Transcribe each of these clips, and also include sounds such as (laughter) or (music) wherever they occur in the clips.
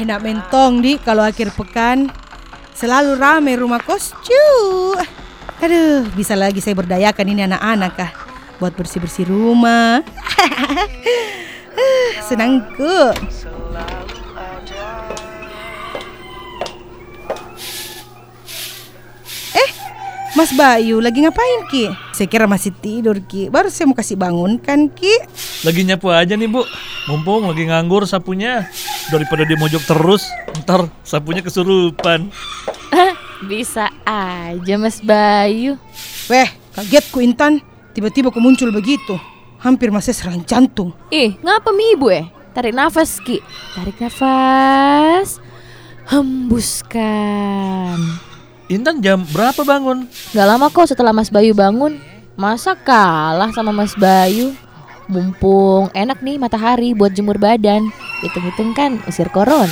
Enak mentong di kalau akhir pekan. Selalu rame rumah kos cu. Aduh, bisa lagi saya berdayakan ini anak-anak kah. Buat bersih-bersih rumah. (laughs) Senangku. Eh, Mas Bayu lagi ngapain Ki? Saya kira masih tidur Ki. Baru saya mau kasih bangunkan Ki. Lagi nyapu aja nih bu Mumpung lagi nganggur sapunya Daripada dia mojok terus Ntar sapunya kesurupan Bisa aja Mas Bayu. Weh, kaget ku Intan. Tiba-tiba ku muncul begitu. Hampir masih serangan jantung. Ih, ngapa mi ibu eh? Tarik nafas Ki. Tarik nafas. Hembuskan. Intan jam berapa bangun? Gak lama kok setelah Mas Bayu bangun. Masa kalah sama Mas Bayu? Mumpung enak nih matahari buat jemur badan. Hitung-hitung kan usir corona.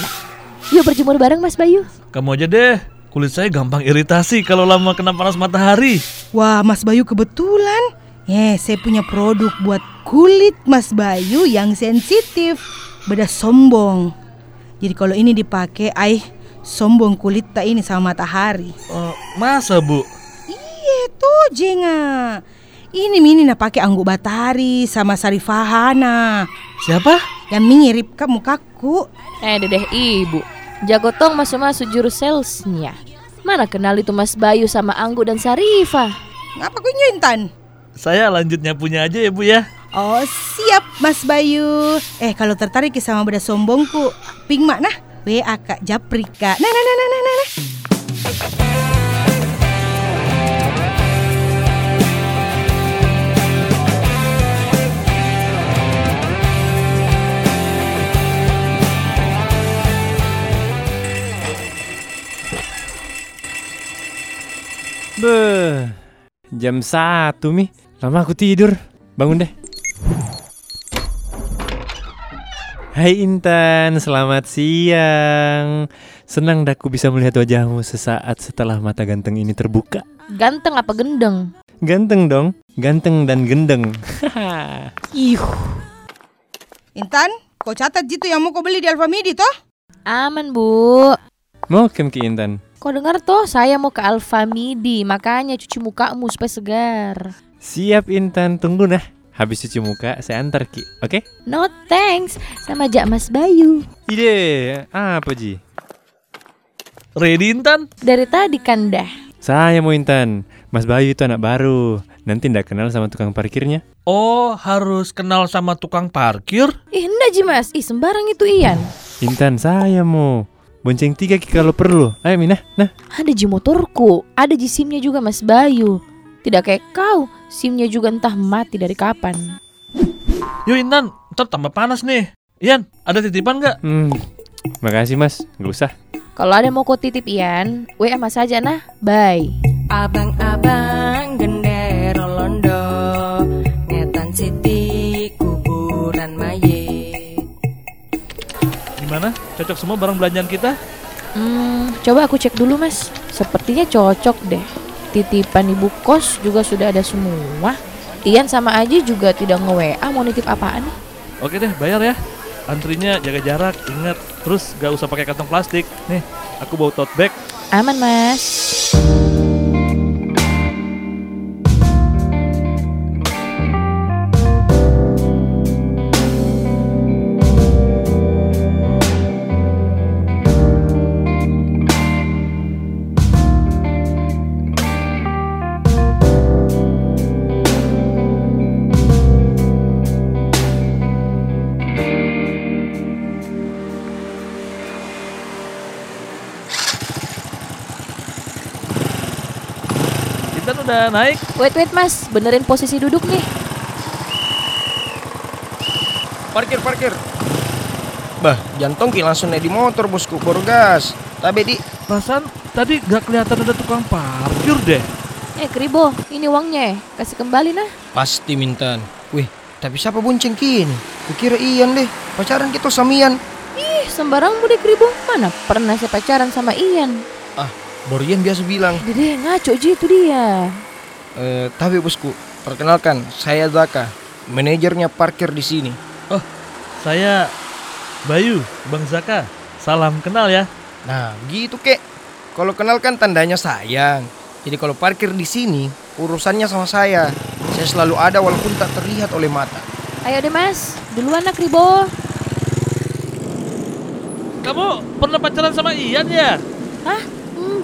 Yuk berjemur bareng Mas Bayu. Kamu aja deh Kulit saya gampang iritasi kalau lama kena panas matahari Wah, Mas Bayu kebetulan. Eh, saya punya produk buat kulit Mas Bayu yang sensitif. Beda sombong. Jadi kalau ini dipakai, ai sombong kulit tak ini sama matahari. Eh, Masa bu? Iya tuh jenga. Ini mini na pakai anggur batari sama sarifahana. Siapa? Yang mirip ke mukaku. Eh dedeh ibu. Jago tong masuk-masuk jurus salesnya. Mana kenal itu Mas Bayu sama Anggu dan Sarifah? Ngapa kau Intan? Saya lanjut nyapunya aja ya bu ya Oh siap Mas Bayu Eh kalau tertarik sama beda sombongku Ping mak nah WA Kak Japrika Nah nah nah nah nah nah Beh, jam satu mi. Lama aku tidur. Bangun deh. Hai Intan, selamat siang. Senang daku bisa melihat wajahmu sesaat setelah mata ganteng ini terbuka. Ganteng apa gendeng? Ganteng dong, ganteng dan gendeng. (laughs) Ih Intan Kau catat jitu yang mau kau beli di Alfamidi toh? Aman bu. Mau kem ki Intan? Kau dengar toh saya mau ke Alfamidi Makanya cuci mukamu supaya segar Siap Intan, tunggu nah. Habis cuci muka, saya antar ki, oke? No thanks Sama Jak Mas Bayu Ide, apa Ji? Ready Intan? Dari tadi kan dah Saya mau Intan. Mas Bayu itu anak baru. Nanti ndak kenal sama tukang parkirnya. Oh harus kenal sama tukang parkir? Ih enggak Ji Mas Ih sembarang itu Ian Intan, saya mau. Bonceng tiga ki kalau perlu. Ayo Minah, nah. Ada Ji motorku Ada Ji simnya juga Mas Bayu Tidak kayak kau Simnya juga entah mati dari kapan Yuk Intan, ntar tambah panas nih Ian, ada titipan nggak? Hmm, makasih mas, nggak usah. Kalau ada mau kau titip Ian WA mas aja nah Bye Abang-abang gendero Gimana? Cocok semua barang belanjaan kita? Hmm, coba aku cek dulu mas. Sepertinya cocok deh. Titipan ibu kos juga sudah ada semua. Ian sama Aji juga tidak nge-WA mau nitip apaan nih. Oke deh, bayar ya Antrinya jaga jarak, ingat Terus gak usah pakai kantong plastik Nih, aku bawa tote bag Aman mas. Udah naik Wait wait mas, benerin posisi duduk nih. Parkir, parkir. Bah, jantung ki langsung naik di motor bosku, baru gas. Tapi di Perasaan tadi gak kelihatan ada tukang parkir deh Eh Kribo, ini uangnya. Kasih kembali nah. pasti mintan. Wih, tapi siapa bonceng kini? Kukira Ian deh, pacaran kita sama Ian. Ih, sembarang deh Kribo. Mana pernah saya pacaran sama Ian. Ah, baru Ian biasa bilang. Dede ngaco Ji itu dia. Eh, tapi bosku, perkenalkan, saya Zaka, manajernya parkir di sini. Saya Bayu, Bang Zaka Salam kenal ya. Nah, gitu kek. Kalau kenal kan tandanya sayang. Jadi kalau parkir di sini, urusannya sama saya. Saya selalu ada walaupun tak terlihat oleh mata. Ayo deh mas, duluan nak Ribo. Kamu pernah pacaran sama Ian ya? Hah?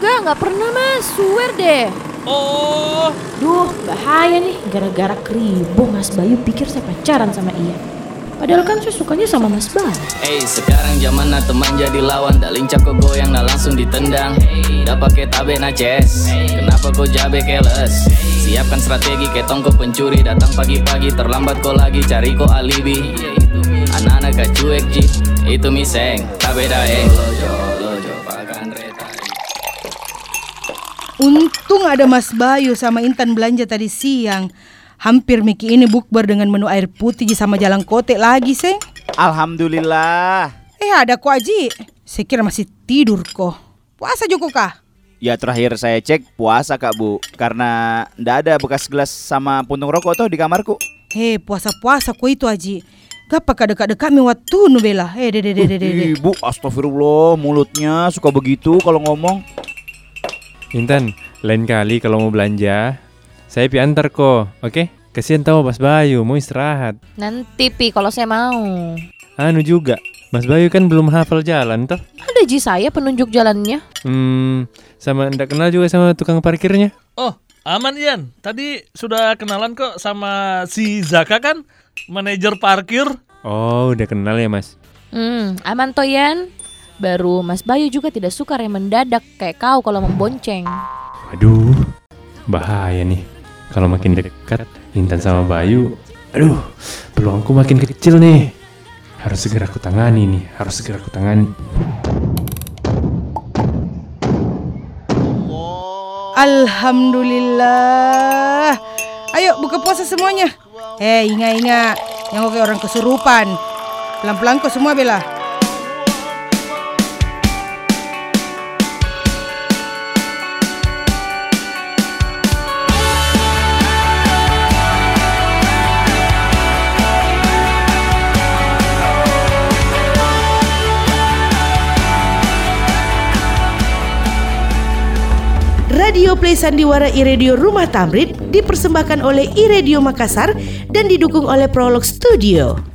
Enggak, nggak pernah mas, swear deh. Oh, Duh, bahaya nih. Gara-gara keribu Mas Bayu pikir saya pacaran sama Ian. Padahal kan saya sukanya sama Mas Bayu. Hey, sekarang zaman na teman jadi lawan. Dah lincah kok goyang na langsung ditendang. Dah pakai tabe na ces. Kenapa kau jabe keles? Siapkan strategi ketong kau pencuri. Datang pagi-pagi terlambat kau lagi cari kau alibi. Anak-anak gak cuek ji Itu miseng Tabe daeng. Lojo, lojo, Untung ada Mas Bayu sama Intan belanja tadi siang. Hampir Miki ini bukber dengan menu air putih sama jalan kote lagi, Seng. Alhamdulillah. Eh, ada kok Aji. Saya kira masih tidur kok. Puasa Joko kah? Ya terakhir saya cek puasa kak bu Karena ndak ada bekas gelas sama puntung rokok tuh di kamarku Hei, puasa-puasa kok itu Aji. Gapa dekat-dekat mi waktu nu bela. Eh, dede dede dede. Ibu astagfirullah mulutnya suka begitu kalau ngomong Intan, lain kali kalau mau belanja, saya pi antar kok, oke? Kasihan tahu Mas Bayu mau istirahat. Nanti Pi kalau saya mau. Anu juga, Mas Bayu kan belum hafal jalan toh. Ada Ji saya penunjuk jalannya. Hmm, sama ndak kenal juga sama tukang parkirnya. oh aman Ian. Tadi sudah kenalan kok sama si Zaka kan, manajer parkir. Oh, udah kenal ya Mas. Hmm, aman toh Yan. Baru Mas Bayu juga tidak suka rem mendadak kayak kau kalau membonceng. Waduh, bahaya nih. Kalau makin dekat Intan sama Bayu, aduh, peluangku makin kecil nih. Harus segera aku tangani nih, harus segera aku tangani. Alhamdulillah. Ayo buka puasa semuanya. Eh, ingat-ingat. Yang oke orang kesurupan. Pelan-pelan kok semua bela. Radio Play Sandiwara iRadio Rumah Tamrin dipersembahkan oleh iRadio Makassar dan didukung oleh Prolog Studio.